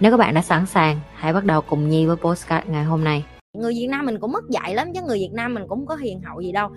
Nếu các bạn đã sẵn sàng, hãy bắt đầu cùng Nhi với postcard ngày hôm nay. người Việt Nam mình cũng mất dạy lắm chứ người Việt Nam mình cũng có hiền hậu gì đâu.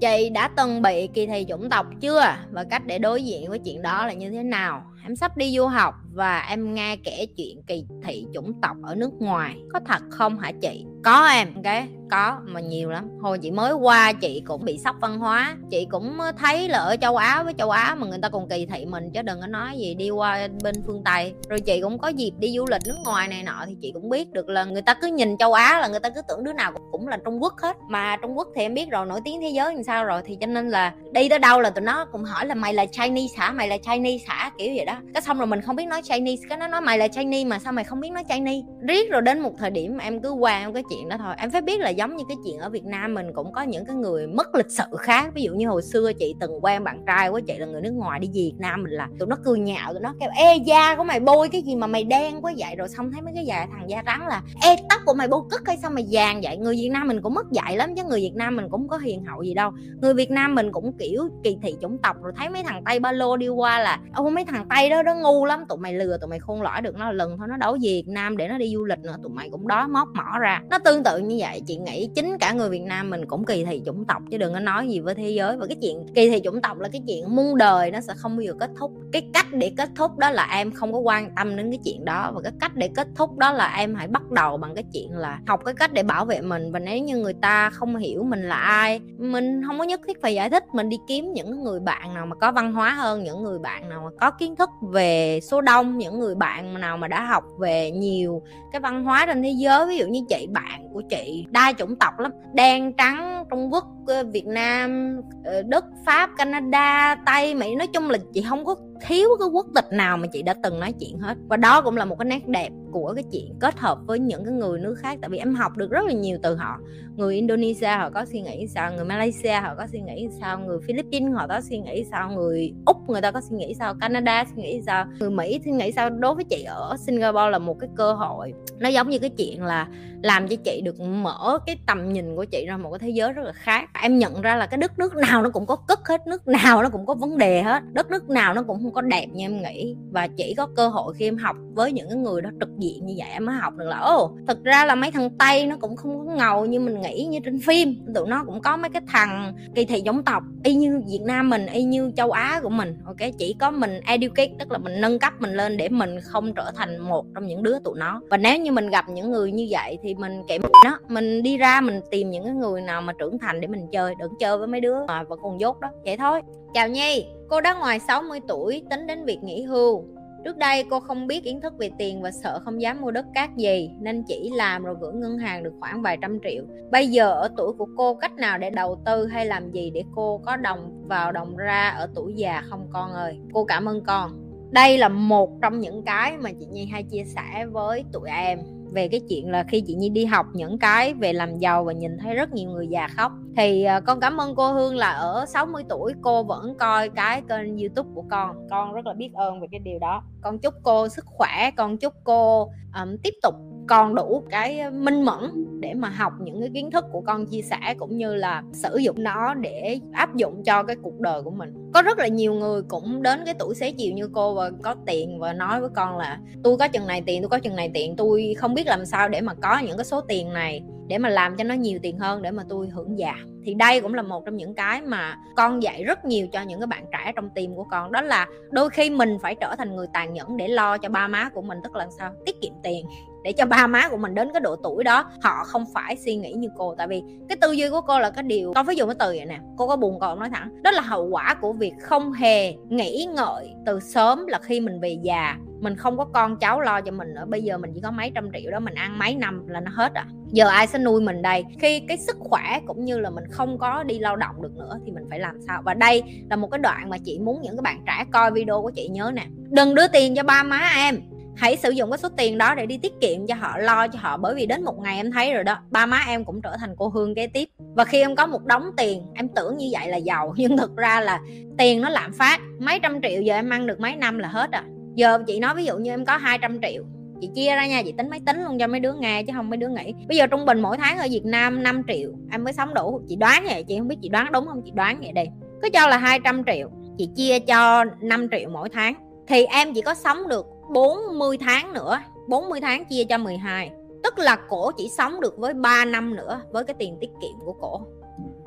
Chị đã từng bị kỳ thị chủng tộc chưa? Và cách để đối diện với chuyện đó là như thế nào? Em sắp đi du học và em nghe kể chuyện kỳ thị chủng tộc ở nước ngoài. Có thật không hả chị? Có em, cái, có, mà nhiều lắm. Hồi chị mới qua chị cũng bị sốc văn hóa. Chị cũng thấy là ở châu á, với châu á mà người ta còn kỳ thị mình chứ đừng có nói gì đi qua bên phương tây. Rồi chị cũng có dịp đi du lịch nước ngoài này nọ thì chị cũng biết được là người ta cứ nhìn châu á là người ta cứ tưởng đứa nào cũng là trung quốc hết. Mà trung quốc thì em biết rồi, nổi tiếng thế giới làm sao rồi thì cho nên là đi tới đâu là tụi nó cũng hỏi là mày là chinese hả? Mày là chinese hả? Kiểu vậy đó. Cái xong rồi mình không biết nói chinese. Cái nó nói mày là chinese mà sao mày không biết nói chinese? Riết rồi đến một thời điểm em cứ qua, em cái chuyện đó thôi. Em phải biết là giống như cái chuyện ở việt nam mình cũng có những cái người mất lịch sự khác. Ví dụ như hồi xưa chị từng quen bạn trai của chị là người nước ngoài đi việt nam mình là tụi nó cười nhạo, tụi nó kêu, ê, da của mày bôi cái gì mà mày đen quá vậy? Rồi xong thấy mấy cái dài thằng da trắng là, ê, tóc của mày bôi cất hay sao mày vàng vậy? Người việt nam mình cũng mất dạy lắm chứ người việt nam mình cũng có hiền hậu gì đâu. Người việt nam mình cũng, kiểu, kỳ thị chủng tộc. Rồi thấy mấy thằng tây ba lô đi qua là, ô, mấy thằng tây đó nó ngu lắm, tụi mày lừa, tụi mày khôn lõi được nó lần thôi, nó đấu việt nam để nó đi du lịch nữa. Tụi mày cũng đó móc mỏ ra. Nó tương tự như vậy, chị nghĩ chính cả người việt nam mình cũng kỳ thị chủng tộc, chứ đừng có nói gì với thế giới. Và cái chuyện kỳ thị chủng tộc là cái chuyện muôn đời nó sẽ không bao giờ kết thúc. Cái cách để kết thúc đó là em không có quan tâm đến cái chuyện đó. Và cái cách để kết thúc đó là em hãy bắt đầu bằng cái chuyện là học cái cách để bảo vệ mình. Và nếu như người ta không hiểu mình là ai, mình không có nhất thiết phải giải thích. Mình đi kiếm những người bạn nào mà có văn hóa hơn, những người bạn nào mà có kiến thức về số đông, những người bạn nào mà đã học về nhiều cái văn hóa trên thế giới. Ví dụ như chị, bạn của chị. Đa chủng tộc lắm. Đen, trắng, trung quốc ờ, việt nam ờ, đức, pháp, canada, tây, mỹ. Nói chung là chị không có thiếu cái quốc tịch nào mà chị đã từng nói chuyện hết. Và đó cũng là một cái nét đẹp của cái chuyện kết hợp với những cái người nước khác. Tại vì em học được rất là nhiều từ họ. Người Indonesia họ có suy nghĩ sao, người Malaysia họ có suy nghĩ sao, người Philippines họ có suy nghĩ sao, người Úc người ta có suy nghĩ sao, Canada suy nghĩ sao, người Mỹ suy nghĩ sao. Đối với chị ở Singapore là một cái cơ hội. Nó giống như cái chuyện là làm cho chị được mở cái tầm nhìn của chị ra một cái thế giới rất là khác. Em nhận ra là cái đất nước nào nó cũng có cất hết, nước nào nó cũng có vấn đề hết, đất nước nào nó cũng không có đẹp như em nghĩ. Và chỉ có cơ hội khi em học với những cái người đó trực diện như vậy em mới học được là, ồ thực ra là mấy thằng tây nó cũng không có ngầu như mình nghĩ như trên phim. Tụi nó cũng có mấy cái thằng kỳ thị giống tộc, y như việt nam mình, y như châu á của mình, ok? Chỉ có mình educate, tức là mình nâng cấp mình lên để mình không trở thành một trong những đứa tụi nó. Và nếu như mình gặp những người như vậy thì mình kệ nó mình đi ra mình tìm những cái người nào mà trưởng thành để mình chơi, đừng chơi với mấy đứa mà vẫn còn dốt đó. Vậy thôi chào nhi, cô đã ngoài 60 tuổi, tính đến việc nghỉ hưu Trước đây cô không biết kiến thức về tiền và sợ không dám mua đất cát gì, nên chỉ làm rồi gửi ngân hàng được khoảng vài trăm triệu. Bây giờ ở tuổi của cô, cách nào để đầu tư hay làm gì để cô có đồng vào đồng ra ở tuổi già không con ơi? Cô cảm ơn con. Đây là một trong những cái mà chị Nhi hay chia sẻ với tụi em về cái chuyện là khi chị Nhi đi học những cái về làm giàu và nhìn thấy rất nhiều người già khóc. Thì ờ, con cảm ơn cô Hương là ở 60 tuổi cô vẫn coi cái kênh YouTube của con. Con rất là biết ơn về cái điều đó. Con chúc cô sức khỏe con chúc cô um, tiếp tục còn đủ cái minh mẫn để mà học những cái kiến thức của con chia sẻ cũng như là sử dụng nó để áp dụng cho cái cuộc đời của mình. Có rất là nhiều người cũng đến cái tuổi xế chiều như cô và có tiền và nói với con là, tôi có chừng này tiền, tôi có chừng này tiền, tôi không biết làm sao để mà có những cái số tiền này để mà làm cho nó nhiều tiền hơn để mà tôi hưởng già. Thì đây cũng là một trong những cái mà con dạy rất nhiều cho những cái bạn trẻ trong tim của con. Đó là đôi khi mình phải trở thành người tàn nhẫn để lo cho ba má của mình, tức là sao? Tiết kiệm tiền để cho ba má của mình đến cái độ tuổi đó, họ không phải suy nghĩ như cô. Tại vì cái tư duy của cô là cái điều, con phải dùng cái từ vậy nè, cô có buồn con nói thẳng, đó là hậu quả của việc không hề nghĩ ngợi từ sớm là khi mình về già. Mình không có con cháu lo cho mình nữa, bây giờ mình chỉ có mấy trăm triệu đó, mình ăn mấy năm là nó hết à. Giờ ai sẽ nuôi mình đây? Khi cái sức khỏe cũng như là mình không có đi lao động được nữa thì mình phải làm sao? Và đây là một cái đoạn mà chị muốn những cái bạn trẻ coi video của chị nhớ nè. Đừng đưa tiền cho ba má em hãy sử dụng cái số tiền đó để đi tiết kiệm cho họ, lo cho họ. Bởi vì đến một ngày em thấy rồi đó, ba má em cũng trở thành cô hương kế tiếp. Và khi em có một đống tiền, em tưởng như vậy là giàu, nhưng thực ra là tiền nó lạm phát. Mấy trăm triệu giờ em ăn được mấy năm là hết à. Giờ chị nói ví dụ như em có 200 triệu, chị chia ra nha, chị tính máy tính luôn cho mấy đứa nghe chứ không mấy đứa nghĩ. Bây giờ trung bình mỗi tháng ở Việt Nam 5 triệu, em mới sống đủ. Chị đoán vậy, chị không biết chị đoán đúng không? Chị đoán vậy đi. Cứ cho là 200 triệu, chị chia cho 5 triệu mỗi tháng. Thì em chỉ có sống được 40 tháng nữa 40 tháng chia cho 12 tức là cổ chỉ sống được với 3 năm nữa với cái tiền tiết kiệm của cổ.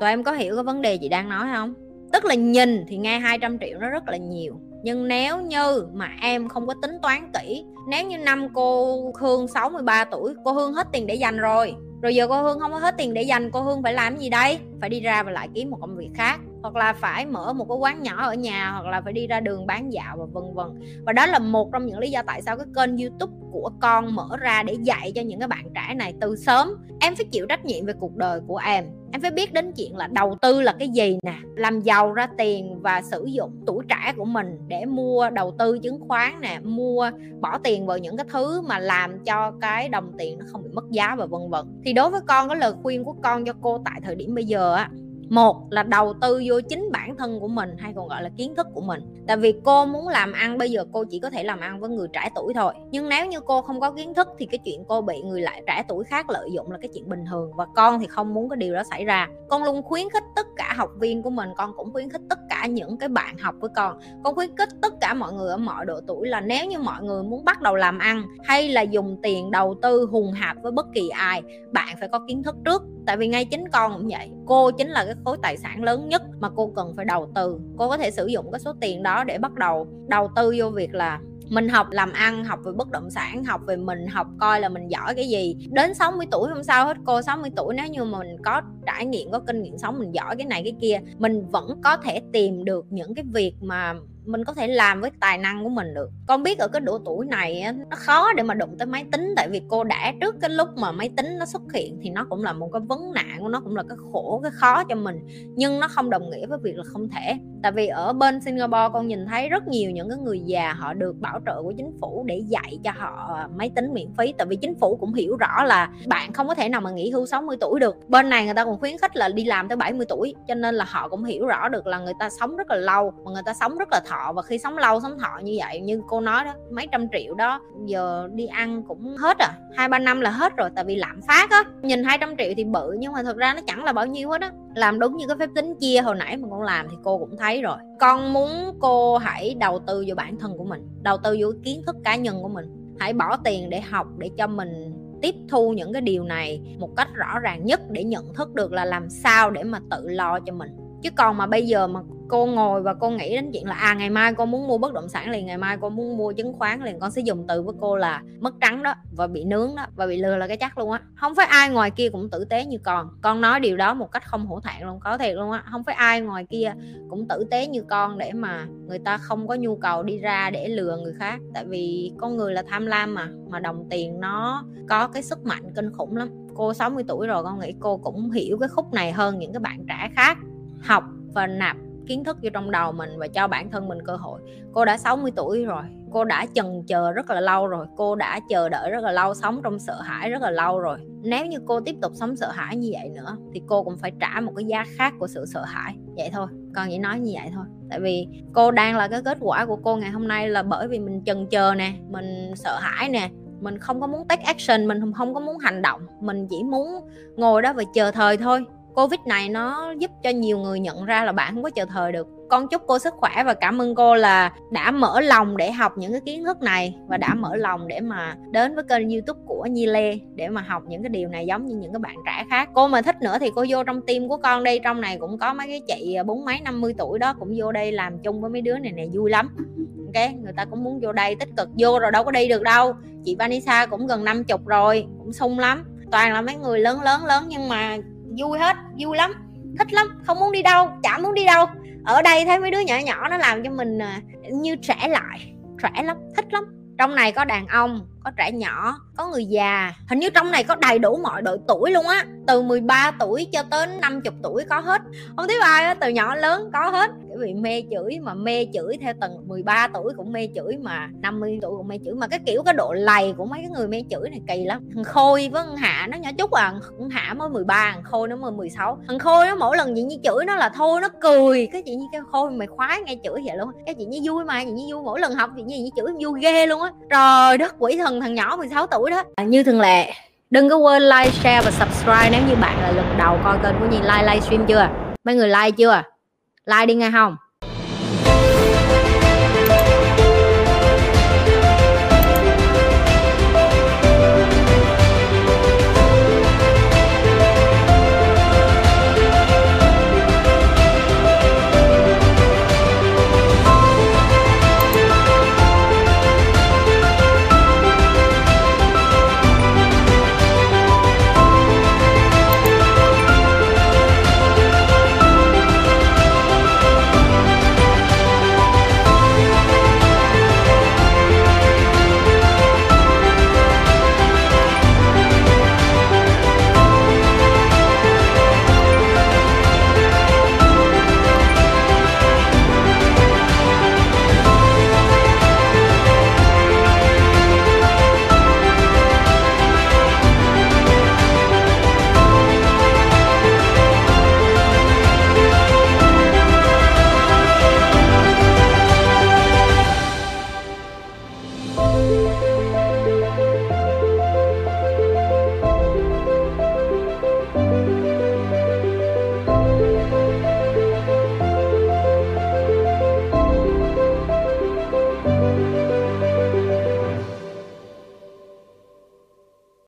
Tụi em có hiểu cái vấn đề chị đang nói không? Tức là nhìn thì nghe 200 triệu nó rất là nhiều. Nhưng nếu như mà em không có tính toán kỹ, nếu như năm cô Hương 63 tuổi, cô Hương hết tiền để dành rồi. Rồi giờ cô Hương không có hết tiền để dành, cô Hương phải làm gì đây? Phải đi ra và lại kiếm một công việc khác hoặc là phải mở một cái quán nhỏ ở nhà, hoặc là phải đi ra đường bán dạo và vân vân. Và đó là một trong những lý do tại sao cái kênh youtube của con mở ra để dạy cho những cái bạn trẻ này từ sớm. Em phải chịu trách nhiệm về cuộc đời của em. Em phải biết đến chuyện là đầu tư là cái gì nè, làm giàu ra tiền và sử dụng tuổi trẻ của mình để mua đầu tư chứng khoán nè, mua, bỏ tiền vào những cái thứ mà làm cho cái đồng tiền nó không bị mất giá và vân vân. Thì đối với con, cái lời khuyên của con cho cô tại thời điểm bây giờ á một là đầu tư vô chính bản thân của mình hay còn gọi là kiến thức của mình. Tại vì cô muốn làm ăn, bây giờ cô chỉ có thể làm ăn với người trẻ tuổi thôi. Nhưng nếu như cô không có kiến thức thì cái chuyện cô bị người lại trẻ tuổi khác lợi dụng là cái chuyện bình thường. Và con thì không muốn cái điều đó xảy ra. Con luôn khuyến khích tất cả học viên của mình, con cũng khuyến khích tất cả những cái bạn học với con. Con khuyến khích tất cả mọi người ở mọi độ tuổi là nếu như mọi người muốn bắt đầu làm ăn hay là dùng tiền đầu tư hùng hạp với bất kỳ ai, bạn phải có kiến thức trước. Tại vì ngay chính con cũng vậy. Cô chính là cái khối tài sản lớn nhất mà cô cần phải đầu tư. Cô có thể sử dụng cái số tiền đó để bắt đầu đầu tư vô việc là mình học làm ăn, học về bất động sản, học về mình, học coi là mình giỏi cái gì. Đến 60 tuổi không sao hết cô 60 tuổi nếu như mình có trải nghiệm, có kinh nghiệm sống mình giỏi cái này cái kia, mình vẫn có thể tìm được những cái việc mà mình có thể làm với tài năng của mình được. Con biết ở cái độ tuổi này nó khó để mà đụng tới máy tính, tại vì cô đã trước cái lúc mà máy tính nó xuất hiện thì nó cũng là một cái vấn nạn của nó, cũng là cái khổ, cái khó cho mình. Nhưng nó không đồng nghĩa với việc là không thể. Tại vì ở bên Singapore con nhìn thấy rất nhiều những cái người già họ được bảo trợ của chính phủ để dạy cho họ máy tính miễn phí. Tại vì chính phủ cũng hiểu rõ là bạn không có thể nào mà nghỉ hưu 60 tuổi được. Bên này người ta còn khuyến khích là đi làm tới 70 tuổi, cho nên là họ cũng hiểu rõ được là người ta sống rất là lâu, mà người ta sống rất là thọ và khi sống lâu sống thọ như vậy, như cô nói đó, mấy trăm triệu đó, giờ đi ăn cũng hết à hai ba năm là hết rồi, tại vì lạm phát á. Nhìn 200 triệu thì bự, nhưng mà thật ra nó chẳng là bao nhiêu hết á. Làm đúng như cái phép tính chia hồi nãy mà con làm thì cô cũng thấy rồi. Con muốn cô hãy đầu tư vào bản thân của mình, đầu tư vào kiến thức cá nhân của mình. Hãy bỏ tiền để học, để cho mình tiếp thu những cái điều này một cách rõ ràng nhất để nhận thức được là làm sao để mà tự lo cho mình chứ còn mà bây giờ mà cô ngồi và cô nghĩ đến chuyện là à ngày mai cô muốn mua bất động sản liền, ngày mai cô muốn mua chứng khoán liền, con sẽ dùng từ với cô là mất trắng đó và bị nướng đó và bị lừa là cái chắc luôn á. Không phải ai ngoài kia cũng tử tế như con. Con nói điều đó một cách không hổ thẹn luôn, có thiệt luôn á. Không phải ai ngoài kia cũng tử tế như con để mà người ta không có nhu cầu đi ra để lừa người khác. Tại vì con người là tham lam mà mà đồng tiền nó có cái sức mạnh kinh khủng lắm. Cô 60 tuổi rồi, con nghĩ cô cũng hiểu cái khúc này hơn những cái bạn trẻ khác học và nạp kiến thức vô trong đầu mình và cho bản thân mình cơ hội. Cô đã 60 tuổi rồi, cô đã chần chờ rất là lâu rồi, cô đã chờ đợi rất là lâu, sống trong sợ hãi rất là lâu rồi. Nếu như cô tiếp tục sống sợ hãi như vậy nữa, thì cô cũng phải trả một cái giá khác của sự sợ hãi. Vậy thôi, con chỉ nói như vậy thôi. Tại vì cô đang là cái kết quả của cô ngày hôm nay là bởi vì mình chần chờ nè, mình sợ hãi nè, mình không có muốn take action, mình không có muốn hành động. Mình chỉ muốn ngồi đó và chờ thời thôi covid này nó giúp cho nhiều người nhận ra là bạn không có chờ thời được. Con chúc cô sức khỏe và cảm ơn cô là đã mở lòng để học những cái kiến thức này và đã mở lòng để mà đến với kênh youtube của Nhi Lê để mà học những cái điều này giống như những cái bạn trẻ khác. Cô mà thích nữa thì cô vô trong team của con đây trong này cũng có mấy cái chị bốn mấy, năm mươi tuổi đó cũng vô đây làm chung với mấy đứa này này vui lắm. Ok, người ta cũng muốn vô đây tích cực. Vô rồi đâu có đi được đâu. Chị Vanessa cũng gần năm chục rồi, cũng sung lắm. Toàn là mấy người lớn lớn lớn nhưng mà vui hết, vui lắm. Thích lắm, không muốn đi đâu, chả muốn đi đâu. Ở đây thấy mấy đứa nhỏ nhỏ nó làm cho mình à, như trẻ lại, trẻ lắm, thích lắm. Trong này có đàn ông, có trẻ nhỏ, có người già. Hình như trong này có đầy đủ mọi độ tuổi luôn á. Từ 13 tuổi cho tới 50 tuổi có hết. Không thấy ai á, từ nhỏ lớn có hết cái bị mê chửi mà mê chửi theo tầng 13 tuổi cũng mê chửi mà 50 tuổi cũng mê chửi. Mà cái kiểu cái độ lầy của mấy cái người mê chửi này kỳ lắm. Thằng khôi với thằng hạ nó nhỏ chút à thằng hạ mới 13 thằng khôi nó mới 16 thằng khôi nó mỗi lần chị như chửi nó là thôi nó cười. Cái chị như cái khôi mày khoái nghe chửi vậy luôn cái chị như vui mà chị như vui. Mỗi lần học chị như, như chửi vui ghê luôn á. Trời đất quỷ thần thằng nhỏ 16 tuổi đó. À, như thường lệ đừng có quên like share và subscribe nếu như bạn là lần đầu coi kênh của Nhi. Like livestream chưa? Mấy người like chưa? Like đi nghe không?